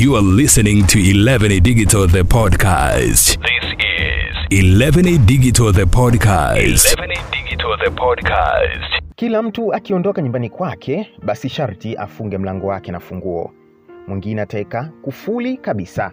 You are listening to 11 Digital the podcast. This is 11 Digital the podcast. 11 Digital the podcast. Kila mtu akiondoka nyumbani kwake, basi sharti afunge mlango wake na funguo. Mwingine ataweka kufuli kabisa,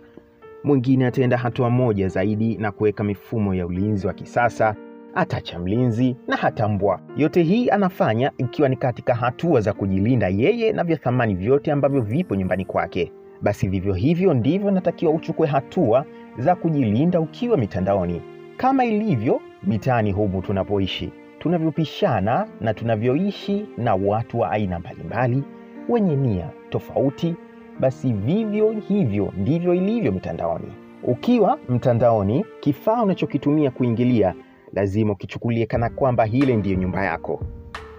mwingine ataenda hatua moja zaidi na kuweka mifumo ya ulinzi wa kisasa, atacha mlinzi na hata mbwa. Yote hii anafanya ikiwa ni katika hatua za kujilinda yeye na vya thamani vyote ambavyo vipo nyumbani kwake. Basi vivyo hivyo ndivyo natakiwa uchukue hatua za kujilinda ukiwa mitandaoni, kama ilivyo mitaani humu tunapoishi tunavyopishana na tunavyoishi na watu wa aina mbalimbali wenye nia tofauti, basi vivyo hivyo ndivyo ilivyo mitandaoni. Ukiwa mtandaoni, kifaa unachokitumia kuingilia lazima ukichukulie kana kwamba hile ndiyo nyumba yako,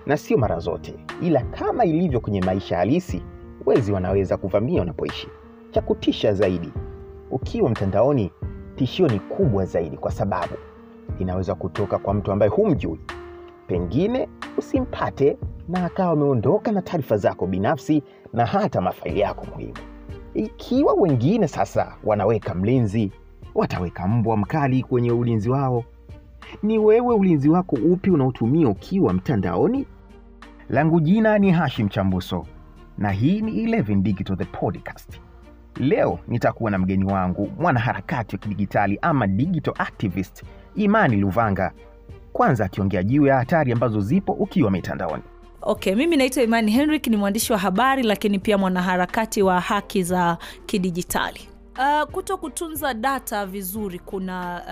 na sio mara zote, ila kama ilivyo kwenye maisha halisi, wezi wanaweza kuvamia unapoishi. Cha kutisha zaidi, ukiwa mtandaoni, tishio ni kubwa zaidi, kwa sababu inaweza kutoka kwa mtu ambaye humjui pengine usimpate na akawa ameondoka na taarifa zako binafsi na hata mafaili yako muhimu. Ikiwa wengine sasa wanaweka mlinzi, wataweka mbwa mkali kwenye ulinzi wao, ni wewe ulinzi wako upi unaotumia ukiwa mtandaoni? Langu jina ni Hashim Chambuso na hii ni 11 Digital the podcast. Leo nitakuwa na mgeni wangu mwanaharakati wa kidigitali ama digital activist Imani Luvanga kwanza akiongea juu ya hatari ambazo zipo ukiwa mitandaoni. Okay, mimi naitwa Imani Henrik, ni mwandishi wa habari lakini pia mwanaharakati wa haki za kidijitali. Uh, kuto kutunza data vizuri kuna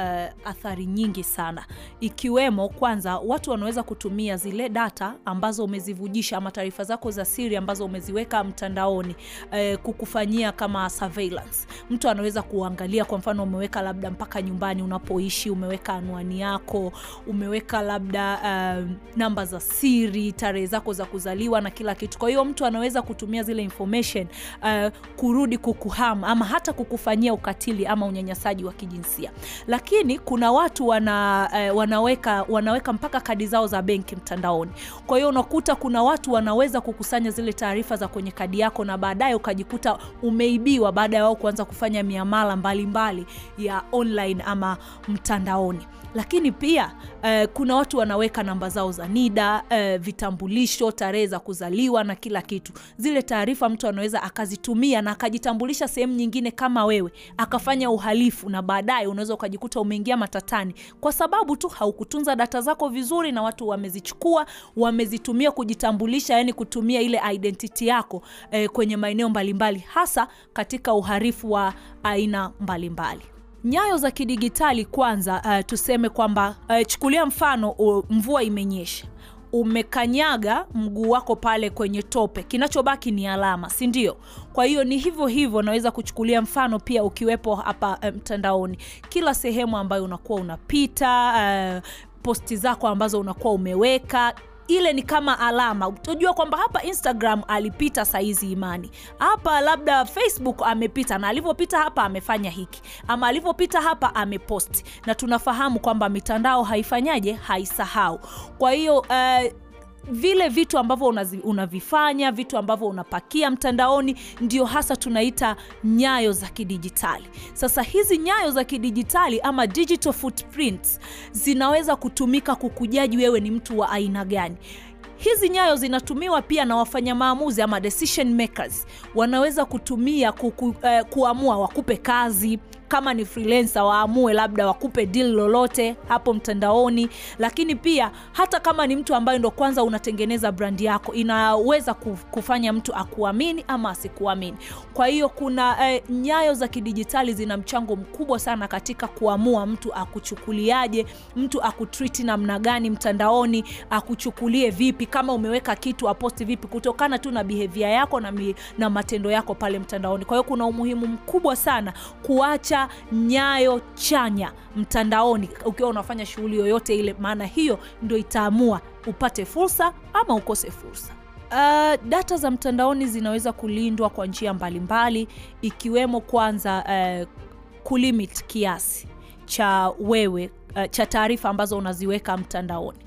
uh, athari nyingi sana ikiwemo, kwanza, watu wanaweza kutumia zile data ambazo umezivujisha ama taarifa zako za siri ambazo umeziweka mtandaoni uh, kukufanyia kama surveillance. Mtu anaweza kuangalia, kwa mfano, umeweka labda mpaka nyumbani unapoishi, umeweka anwani yako, umeweka labda uh, namba za siri, tarehe zako za kuzaliwa na kila kitu. Kwa hiyo mtu anaweza kutumia zile information uh, kurudi kukuhama ama hata kuku kufanyia ukatili ama unyanyasaji wa kijinsia. Lakini kuna watu wana, eh, wanaweka, wanaweka mpaka kadi zao za benki mtandaoni. Kwa hiyo unakuta kuna watu wanaweza kukusanya zile taarifa za kwenye kadi yako na baadaye ukajikuta umeibiwa baada ya wao kuanza kufanya miamala mbalimbali mbali ya online ama mtandaoni lakini pia eh, kuna watu wanaweka namba zao za NIDA eh, vitambulisho, tarehe za kuzaliwa na kila kitu. Zile taarifa mtu anaweza akazitumia na akajitambulisha sehemu nyingine kama wewe, akafanya uhalifu, na baadaye unaweza ukajikuta umeingia matatani kwa sababu tu haukutunza data zako vizuri, na watu wamezichukua, wamezitumia kujitambulisha, yani kutumia ile identity yako eh, kwenye maeneo mbalimbali, hasa katika uhalifu wa aina mbalimbali. Nyayo za kidigitali kwanza, uh, tuseme kwamba uh, chukulia mfano uh, mvua imenyesha umekanyaga mguu wako pale kwenye tope, kinachobaki ni alama, si ndio? Kwa hiyo ni hivyo hivyo, naweza kuchukulia mfano pia ukiwepo hapa mtandaoni, kila sehemu ambayo unakuwa unapita, uh, posti zako ambazo unakuwa umeweka ile ni kama alama. Utajua kwamba hapa Instagram alipita saizi Imani, hapa labda Facebook amepita, na alivyopita hapa amefanya hiki, ama alivyopita hapa ameposti, na tunafahamu kwamba mitandao haifanyaje, haisahau. Kwa hiyo uh, vile vitu ambavyo unavifanya vitu ambavyo unapakia mtandaoni ndio hasa tunaita nyayo za kidijitali. Sasa hizi nyayo za kidijitali ama digital footprints zinaweza kutumika kukujaji wewe ni mtu wa aina gani. Hizi nyayo zinatumiwa pia na wafanya maamuzi ama decision makers, wanaweza kutumia kuku, eh, kuamua wakupe kazi kama ni freelancer waamue labda wakupe deal lolote hapo mtandaoni, lakini pia hata kama ni mtu ambaye ndo kwanza unatengeneza brand yako, inaweza kufanya mtu akuamini ama asikuamini. Kwa hiyo kuna eh, nyayo za kidijitali zina mchango mkubwa sana katika kuamua mtu akuchukuliaje, mtu akutriti namna gani mtandaoni, akuchukulie vipi, kama umeweka kitu aposti vipi, kutokana tu na behavior yako na, mi, na matendo yako pale mtandaoni. Kwa hiyo kuna umuhimu mkubwa sana kuacha nyayo chanya mtandaoni ukiwa unafanya shughuli yoyote ile, maana hiyo ndio itaamua upate fursa ama ukose fursa. Uh, data za mtandaoni zinaweza kulindwa kwa njia mbalimbali ikiwemo kwanza, uh, kulimit kiasi cha wewe uh, cha taarifa ambazo unaziweka mtandaoni.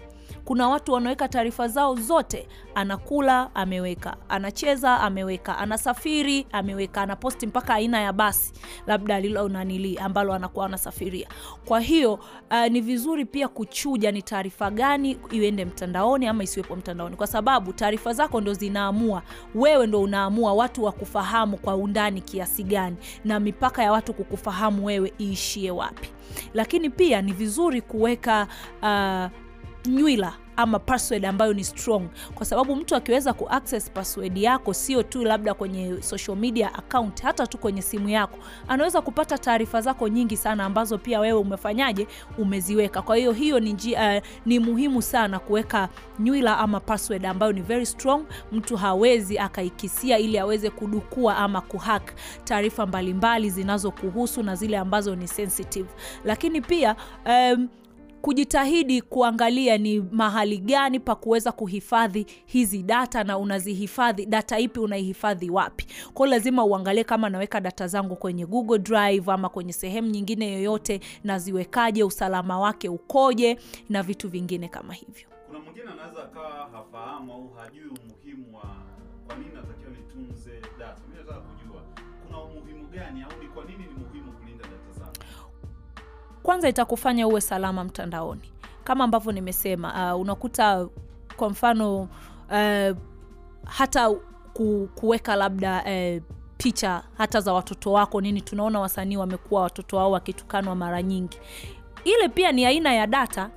Kuna watu wanaweka taarifa zao zote anakula ameweka anacheza ameweka anasafiri ameweka anaposti mpaka aina ya basi labda lilo nanili ambalo anakuwa anasafiria. Kwa hiyo uh, ni vizuri pia kuchuja ni taarifa gani iende mtandaoni ama isiwepo mtandaoni. Kwa sababu taarifa zako ndo zinaamua. Wewe ndo unaamua watu wakufahamu kwa undani kiasi gani na mipaka ya watu kukufahamu wewe iishie wapi. Lakini pia ni vizuri kuweka uh, nywila ama password ambayo ni strong. Kwa sababu mtu akiweza kuaccess password yako sio tu labda kwenye social media account hata tu kwenye simu yako anaweza kupata taarifa zako nyingi sana ambazo pia wewe umefanyaje umeziweka. Kwa hiyo hiyo ni, uh, ni muhimu sana kuweka nywila ama password ambayo ni very strong. Mtu hawezi akaikisia ili aweze kudukua ama kuhack taarifa mbalimbali zinazokuhusu na zile ambazo ni sensitive. Lakini pia um, kujitahidi kuangalia ni mahali gani pa kuweza kuhifadhi hizi data na unazihifadhi data ipi unaihifadhi wapi. Kwao lazima uangalie kama naweka data zangu kwenye google drive ama kwenye sehemu nyingine yoyote naziwekaje usalama wake ukoje na vitu vingine kama hivyo. Kuna mwingine anaweza akawa hafahamu au hajui umuhimu wa kwa nini natakiwa nitunze data. Mi nataka kujua kuna umuhimu gani au ni kwa nini ni muhimu kulinda data kwanza itakufanya uwe salama mtandaoni. Kama ambavyo nimesema uh, unakuta kwa mfano uh, hata ku, kuweka labda uh, picha hata za watoto wako nini tunaona wasanii wamekuwa watoto wao wakitukanwa mara nyingi. Ile pia ni aina ya data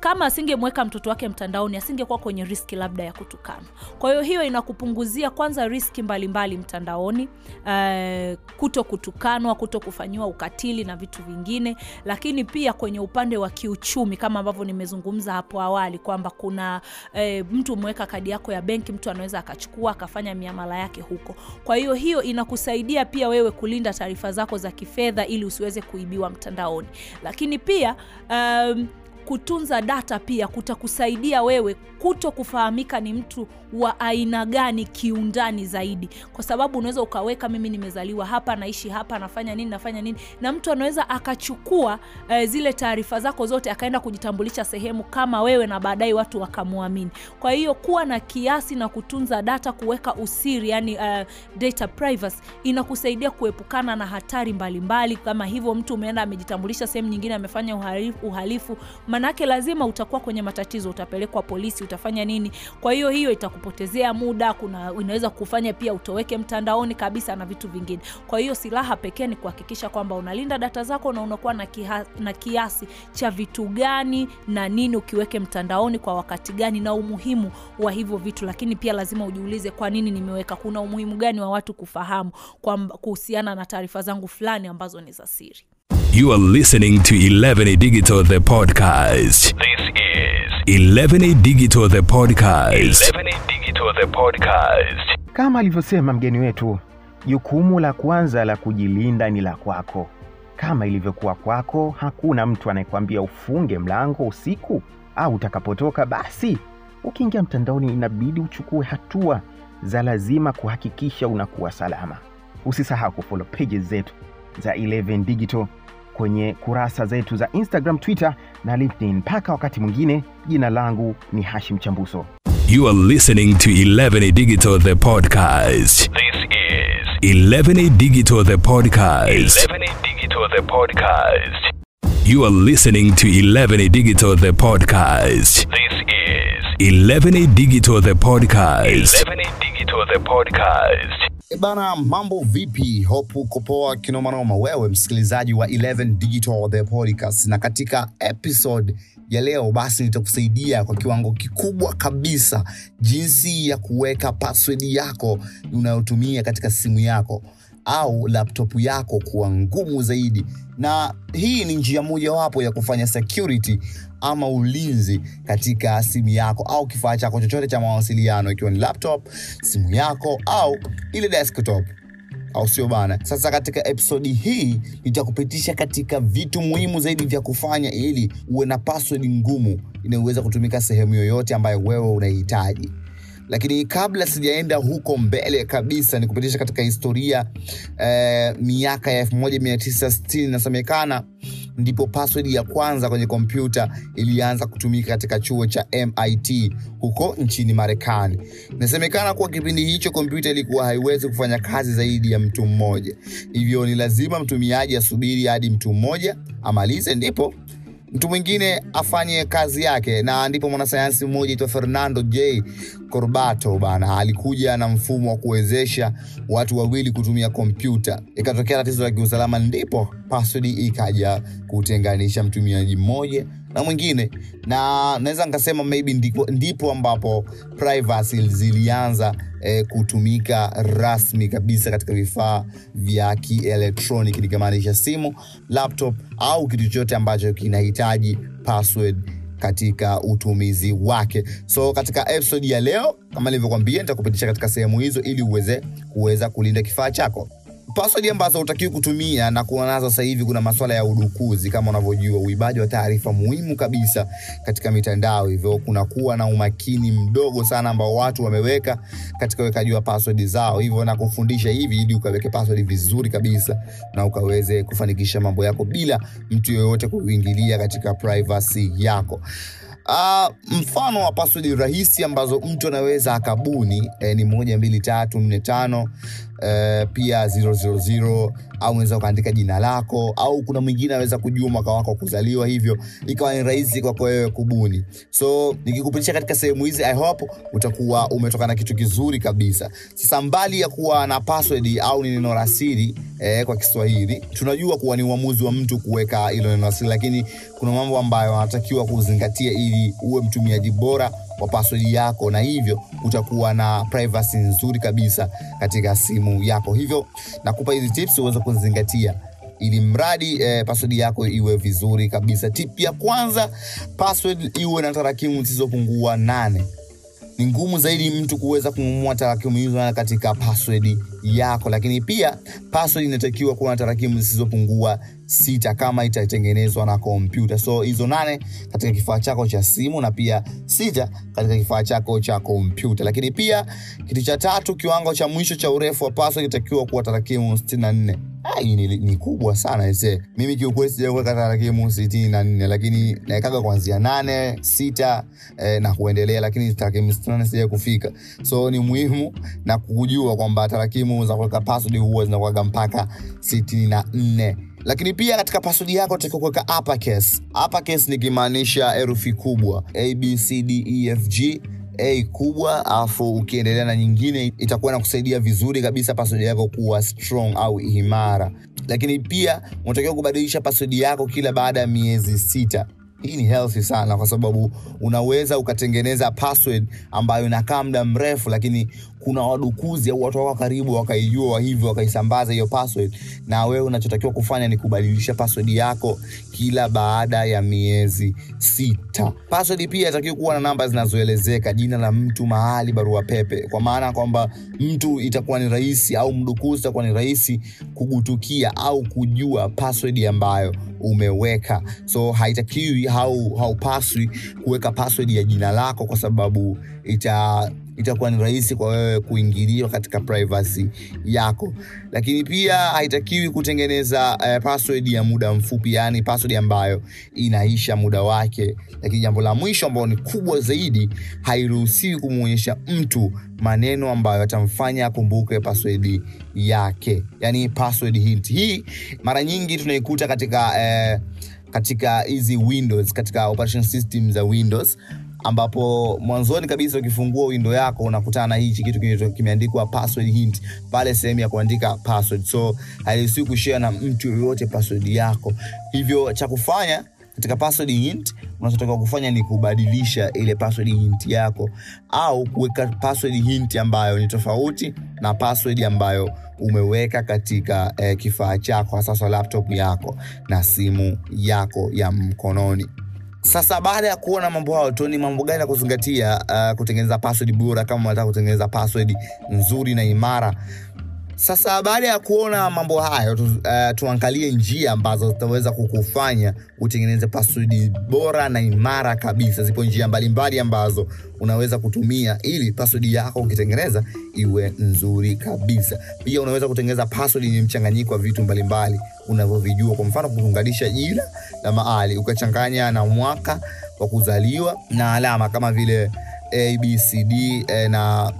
kama asingemweka mtoto wake mtandaoni asingekuwa kwenye riski labda ya kutukanwa kwa hiyo hiyo inakupunguzia kwanza riski mbalimbali mtandaoni uh, kuto kutukanwa kuto kufanyiwa ukatili na vitu vingine lakini pia kwenye upande wa kiuchumi kama ambavyo nimezungumza hapo awali kwamba kuna uh, mtu umeweka kadi yako ya benki mtu anaweza akachukua akafanya miamala yake huko. Kwa hiyo hiyo inakusaidia pia wewe kulinda taarifa zako za kifedha ili usiweze kuibiwa mtandaoni. Lakini pia um, kutunza data pia kutakusaidia wewe kuto kufahamika ni mtu wa aina gani kiundani zaidi. Kwa sababu unaweza ukaweka mimi nimezaliwa hapa naishi hapa nafanya nini nafanya nini. Na mtu anaweza akachukua eh, zile taarifa zako zote akaenda kujitambulisha sehemu kama wewe na baadaye watu wakamwamini. Kwa hiyo kuwa na kiasi na kutunza data kuweka usiri yani uh, data privacy inakusaidia kuepukana na hatari mbalimbali. Mbali. kama hivyo mtu umeenda amejitambulisha sehemu nyingine amefanya uhalifu, uhalifu manake lazima utakuwa kwenye matatizo utapelekwa polisi utafanya nini? Kwa hiyo hiyo itakupotezea muda kuna inaweza kufanya pia utoweke mtandaoni kabisa na vitu vingine. Kwa hiyo silaha pekee ni kuhakikisha kwamba unalinda data zako na unakuwa na, kiha, na kiasi cha vitu gani na nini ukiweke mtandaoni kwa wakati gani na umuhimu wa hivyo vitu. Lakini pia lazima ujiulize kwa nini nimeweka kuna umuhimu gani wa watu kufahamu kuhusiana na taarifa zangu fulani ambazo ni za siri You are listening to 11 Digital the podcast. This is 11 Digital the podcast. 11 Digital the podcast. Kama alivyosema mgeni wetu, jukumu la kwanza la kujilinda ni la kwako. Kama ilivyokuwa kwako, hakuna mtu anayekwambia ufunge mlango usiku au utakapotoka. Basi ukiingia mtandaoni, inabidi uchukue hatua za lazima kuhakikisha unakuwa salama. Usisahau kufollow pages zetu za 11 Digital kwenye kurasa zetu za Instagram, Twitter na LinkedIn. Mpaka wakati mwingine, jina langu ni Hashim Chambuso. You are listening to 11 Digital the podcast. This is 11 Digital the podcast. 11 Digital the podcast. You are listening to 11 Digital the podcast. This is 11 Digital the podcast. 11 Digital the podcast. E Bana, mambo vipi? Hope uko kinomanoma, wewe msikilizaji wa 11 Digital the podcast, na katika episode ya leo basi nitakusaidia kwa kiwango kikubwa kabisa jinsi ya kuweka password yako unayotumia katika simu yako au laptop yako kuwa ngumu zaidi, na hii ni njia mojawapo ya kufanya security ama ulinzi katika simu yako au kifaa chako chochote cha mawasiliano, ikiwa ni laptop, simu yako au ile desktop. Au sio bana? Sasa katika episodi hii nitakupitisha katika vitu muhimu zaidi vya kufanya ili uwe na password ngumu inayoweza kutumika sehemu yoyote ambayo wewe unahitaji lakini kabla sijaenda huko mbele kabisa ni kupitisha katika historia eh, miaka ya 1960 inasemekana ndipo password ya kwanza kwenye kompyuta ilianza kutumika katika chuo cha MIT huko nchini Marekani. Inasemekana kuwa kipindi hicho kompyuta ilikuwa haiwezi kufanya kazi zaidi ya mtu mmoja, hivyo ni lazima mtumiaji asubiri hadi mtu mmoja amalize ndipo mtu mwingine afanye kazi yake, na ndipo mwanasayansi mmoja aitwa Fernando J Corbato bana alikuja na mfumo wa kuwezesha watu wawili kutumia kompyuta. Ikatokea tatizo la kiusalama, ndipo password ikaja kutenganisha mtumiaji mmoja na mwingine, na naweza nikasema maybe ndipo, ndipo ambapo privacy zilianza eh, kutumika rasmi kabisa katika vifaa vya kielektroniki nikimaanisha simu, laptop au kitu chochote ambacho kinahitaji password katika utumizi wake. So katika episode ya leo, kama nilivyokwambia, nitakupitisha katika sehemu hizo ili uweze kuweza kulinda kifaa chako password ambazo utakiwi kutumia na kuwa nazo sasa hivi. Kuna masuala ya udukuzi, kama unavyojua, uibaji wa taarifa muhimu kabisa katika mitandao, hivyo kunakuwa na umakini mdogo sana ambao watu wameweka katika uwekaji wa password zao. Hivyo na kufundisha hivi ili ukaweke password vizuri kabisa na ukaweze kufanikisha mambo yako bila mtu yoyote kuingilia katika privacy yako. Uh, mfano wa password rahisi ambazo mtu anaweza akabuni eh, ni moja mbili tatu nne tano eh, pia 000 au unaweza ukaandika jina lako au kuna mwingine anaweza kujua mwaka wako wa kuzaliwa hivyo ikawa ni rahisi kwako wewe kubuni. So nikikupitisha katika sehemu hizi i hope utakuwa umetoka na kitu kizuri kabisa. Sasa mbali ya kuwa na password au ni neno la eh, kwa kiswahili tunajua kuwa ni uamuzi wa mtu kuweka hilo neno la lakini kuna mambo ambayo anatakiwa kuzingatia ili uwe mtumiaji bora wa password yako na hivyo utakuwa na privacy nzuri kabisa katika simu yako. Hivyo nakupa hizi tips uweze kuzingatia ili mradi eh, password yako iwe vizuri kabisa. Tip ya kwanza password iwe na tarakimu zisizopungua nane. Ni ngumu zaidi mtu kuweza kumumua tarakimu hizo katika password yako lakini pia password inatakiwa kuwa na tarakimu zisizopungua sita kama itatengenezwa na kompyuta. So hizo nane katika kifaa chako cha simu na pia sita katika kifaa chako cha kompyuta. Lakini pia kitu cha tatu kiwango cha mwisho cha urefu wa password kitakiwa kuwa tarakimu 64 hii ni, ni kubwa sana ese. Mimi kiukweli sijaweka tarakimu sitini na nne lakini naekaga kuanzia nane sita eh, na kuendelea lakini tarakimu sitinane sija kufika. So ni muhimu na kujua kwamba tarakimu za kuweka password huwa zinakuaga mpaka sitini na nne lakini pia katika password yako utakiwa kuweka uppercase. Uppercase nikimaanisha herufi kubwa. A b c d e f g a kubwa alafu ukiendelea na nyingine itakuwa inakusaidia vizuri kabisa password yako kuwa strong au imara. Lakini pia unatakiwa kubadilisha password yako kila baada ya miezi sita. Hii ni healthy sana kwa sababu unaweza ukatengeneza password ambayo inakaa muda mrefu lakini kuna wadukuzi au watu wako karibu wakaijua hivyo wakaisambaza hiyo password. Na wewe unachotakiwa kufanya ni kubadilisha password yako kila baada ya miezi sita. Password pia itakiwa kuwa na namba zinazoelezeka jina la mtu mahali barua pepe. Kwa maana kwamba mtu itakuwa ni rahisi au mdukuzi itakuwa ni rahisi kugutukia au kujua password ambayo umeweka. So haitakiwi au haupaswi kuweka password ya jina lako kwa sababu ita itakuwa ni rahisi kwa wewe kuingiliwa katika privacy yako. Lakini pia haitakiwi kutengeneza uh, password ya muda mfupi yani password ambayo inaisha muda wake. Lakini jambo la mwisho ambao ni kubwa zaidi hairuhusiwi kumwonyesha mtu maneno ambayo atamfanya akumbuke password yake. Yani password hint. Hii mara nyingi tunaikuta katika uh, katika hizi windows katika operation system za windows ambapo mwanzoni kabisa ukifungua window yako unakutana na hichi kitu kimeandikwa password hint. Pale sehemu ya kuandika password. So hairuhusiwi kushare na mtu yoyote password yako. Hivyo cha kufanya katika password hint unachotakiwa kufanya ni kubadilisha ile password hint yako au kuweka password hint ambayo ni tofauti na password ambayo umeweka katika eh, kifaa chako sasa laptop yako na simu yako ya mkononi sasa baada ya kuona mambo hayo tu ni mambo gani ya kuzingatia uh, kutengeneza password bora kama unataka kutengeneza password nzuri na imara sasa baada ya kuona mambo hayo tu, uh, tuangalie njia ambazo zitaweza kukufanya utengeneze password bora na imara kabisa. Zipo njia mbalimbali ambazo unaweza kutumia ili password yako ukitengeneza iwe nzuri kabisa. Pia unaweza kutengeneza password yenye mchanganyiko wa vitu mbalimbali unavyovijua. Kwa mfano kuunganisha jina la mahali ukachanganya na mwaka wa kuzaliwa na alama kama vile abcd eh, na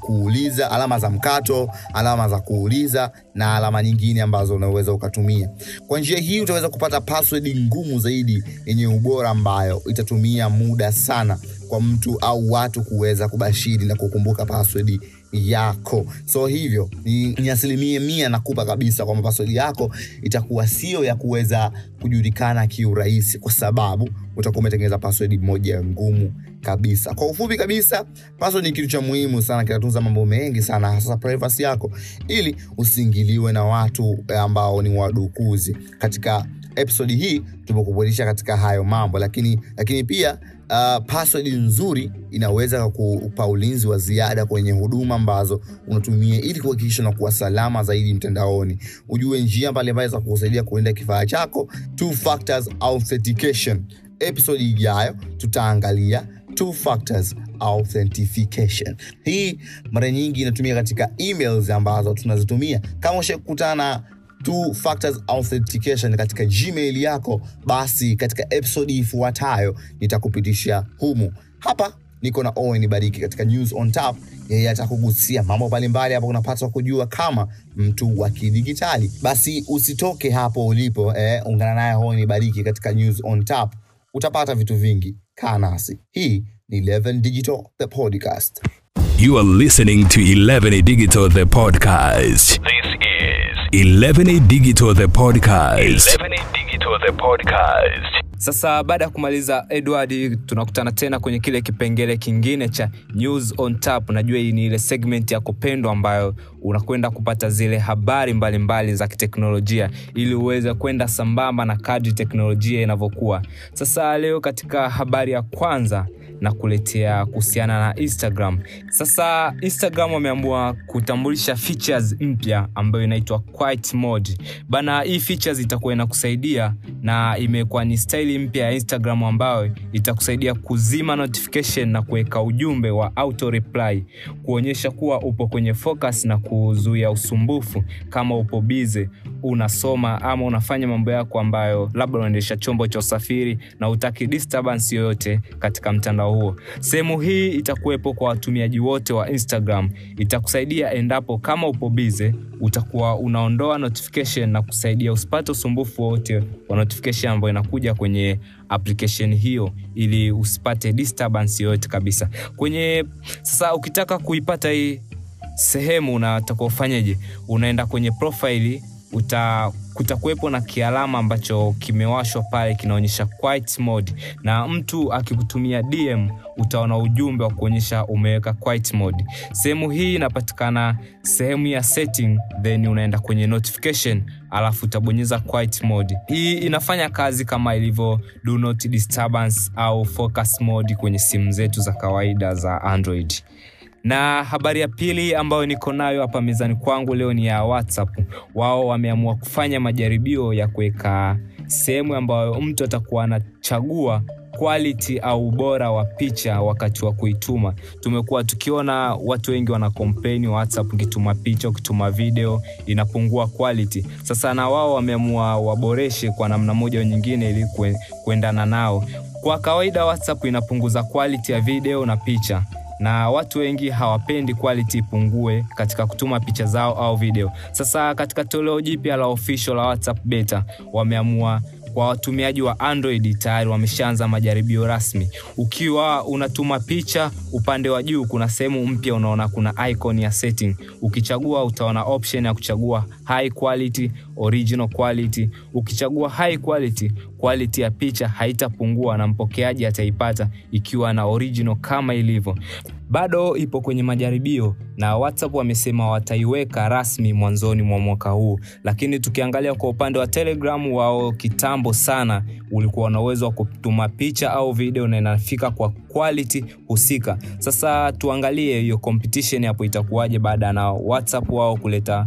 kuuliza alama za mkato alama za kuuliza na alama nyingine ambazo unaweza ukatumia. Kwa njia hii utaweza kupata password ngumu zaidi yenye ubora ambayo itatumia muda sana kwa mtu au watu kuweza kubashiri na kukumbuka password yako. So hivyo ni, ni asilimia mia nakupa kabisa kwamba password yako itakuwa sio ya kuweza kujulikana kiurahisi kwa sababu utakuwa umetengeneza password moja ngumu kabisa. Kwa ufupi kabisa password ni kitu cha muhimu sana kinatunza mambo mengi sana hasa privacy yako ili usiingiliwe na watu eh, ambao ni wadukuzi katika episodi hii tumekuboresha katika hayo mambo lakini lakini pia uh, password nzuri inaweza kupa ulinzi wa ziada kwenye huduma ambazo unatumia ili kuhakikisha unakuwa salama zaidi mtandaoni. Ujue njia mbalimbali za kukusaidia kuenda kifaa chako two factors authentication. Episode ijayo tutaangalia two factors authentication. Hii mara nyingi inatumia katika emails ambazo tunazitumia. Kama ushakutana two factors authentication katika gmail yako. Basi katika episode ifuatayo nitakupitishia humu. Hapa niko na owen bariki katika news on tap yeye atakugusia mambo mbalimbali hapo unapaswa kujua kama mtu wa kidigitali. Basi usitoke hapo ulipo eh, ungana naye owen bariki katika news on tap utapata vitu vingi. Kaa nasi. Hii ni 11 digital the podcast. You are listening to 11 Digital the podcast. This is 11 Digital the podcast. 11 Digital the podcast. sasa baada ya kumaliza edward tunakutana tena kwenye kile kipengele kingine cha news on tap najua hii ni ile segment ya kupendwa ambayo unakwenda kupata zile habari mbalimbali mbali za kiteknolojia ili uweze kwenda sambamba na kadri teknolojia inavyokuwa sasa leo katika habari ya kwanza na kuletea kuhusiana na instagram. Sasa instagram wameamua kutambulisha features mpya ambayo inaitwa quiet mode. Bana hii features itakuwa inakusaidia na imekuwa ni staili mpya ya instagram ambayo itakusaidia kuzima notification na kuweka ujumbe wa auto reply. Kuonyesha kuwa upo kwenye focus na kuzuia usumbufu. Kama upo bize unasoma ama unafanya mambo yako ambayo labda unaendesha chombo cha usafiri na utaki disturbance yoyote katika mtandao huo. Sehemu hii itakuwepo kwa watumiaji wote wa instagram. Itakusaidia endapo kama upo bize utakuwa unaondoa notification na kusaidia usipate usumbufu wote wa notification ambayo inakuja kwenye application hiyo ili usipate disturbance yoyote kabisa. Kwenye sasa ukitaka kuipata hii sehemu unatakiwa ufanyeje unaenda kwenye profile uta kutakuwepo na kialama ambacho kimewashwa pale kinaonyesha quiet mode. Na mtu akikutumia dm utaona ujumbe wa kuonyesha umeweka quiet mode. Sehemu hii inapatikana sehemu ya setting then unaenda kwenye notification alafu utabonyeza quiet mode. Hii inafanya kazi kama ilivyo do not disturbance au focus mode kwenye simu zetu za kawaida za android na habari ya pili ambayo niko nayo hapa mezani kwangu leo ni ya whatsapp. Wao wameamua kufanya majaribio ya kuweka sehemu ambayo mtu atakuwa anachagua quality au ubora wa picha wakati wa kuituma. Tumekuwa tukiona watu wengi wana complain whatsapp ukituma picha ukituma video inapungua quality. Sasa na wao wameamua waboreshe kwa namna moja au nyingine ili kue- kuendana nao. Kwa kawaida whatsapp inapunguza quality ya video na picha na watu wengi hawapendi quality ipungue katika kutuma picha zao au video. Sasa katika toleo jipya la official la whatsapp beta wameamua kwa watumiaji wa android tayari wameshaanza majaribio rasmi. Ukiwa unatuma picha upande wa juu kuna sehemu mpya unaona kuna icon ya setting. Ukichagua utaona option ya kuchagua high quality original quality. Ukichagua high quality quality ya picha haitapungua na mpokeaji ataipata ikiwa na original kama ilivyo. Bado ipo kwenye majaribio na whatsapp wamesema wataiweka rasmi mwanzoni mwa mwaka huu. Lakini tukiangalia kwa upande wa telegram wao kitambo sana ulikuwa na uwezo wa kutuma picha au video na inafika kwa quality husika. Sasa tuangalie hiyo competition hapo itakuwaje baada na whatsapp wao kuleta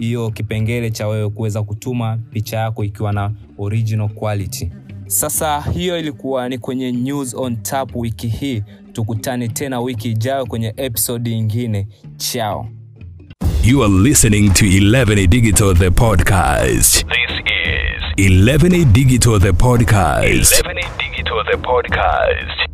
hiyo kipengele cha wewe kuweza kutuma picha yako ikiwa na original quality sasa hiyo ilikuwa ni kwenye news on tap wiki hii tukutane tena wiki ijayo kwenye episode ingine chao You are listening to 11 Digital the podcast. This is 11 Digital the podcast. 11 Digital the podcast.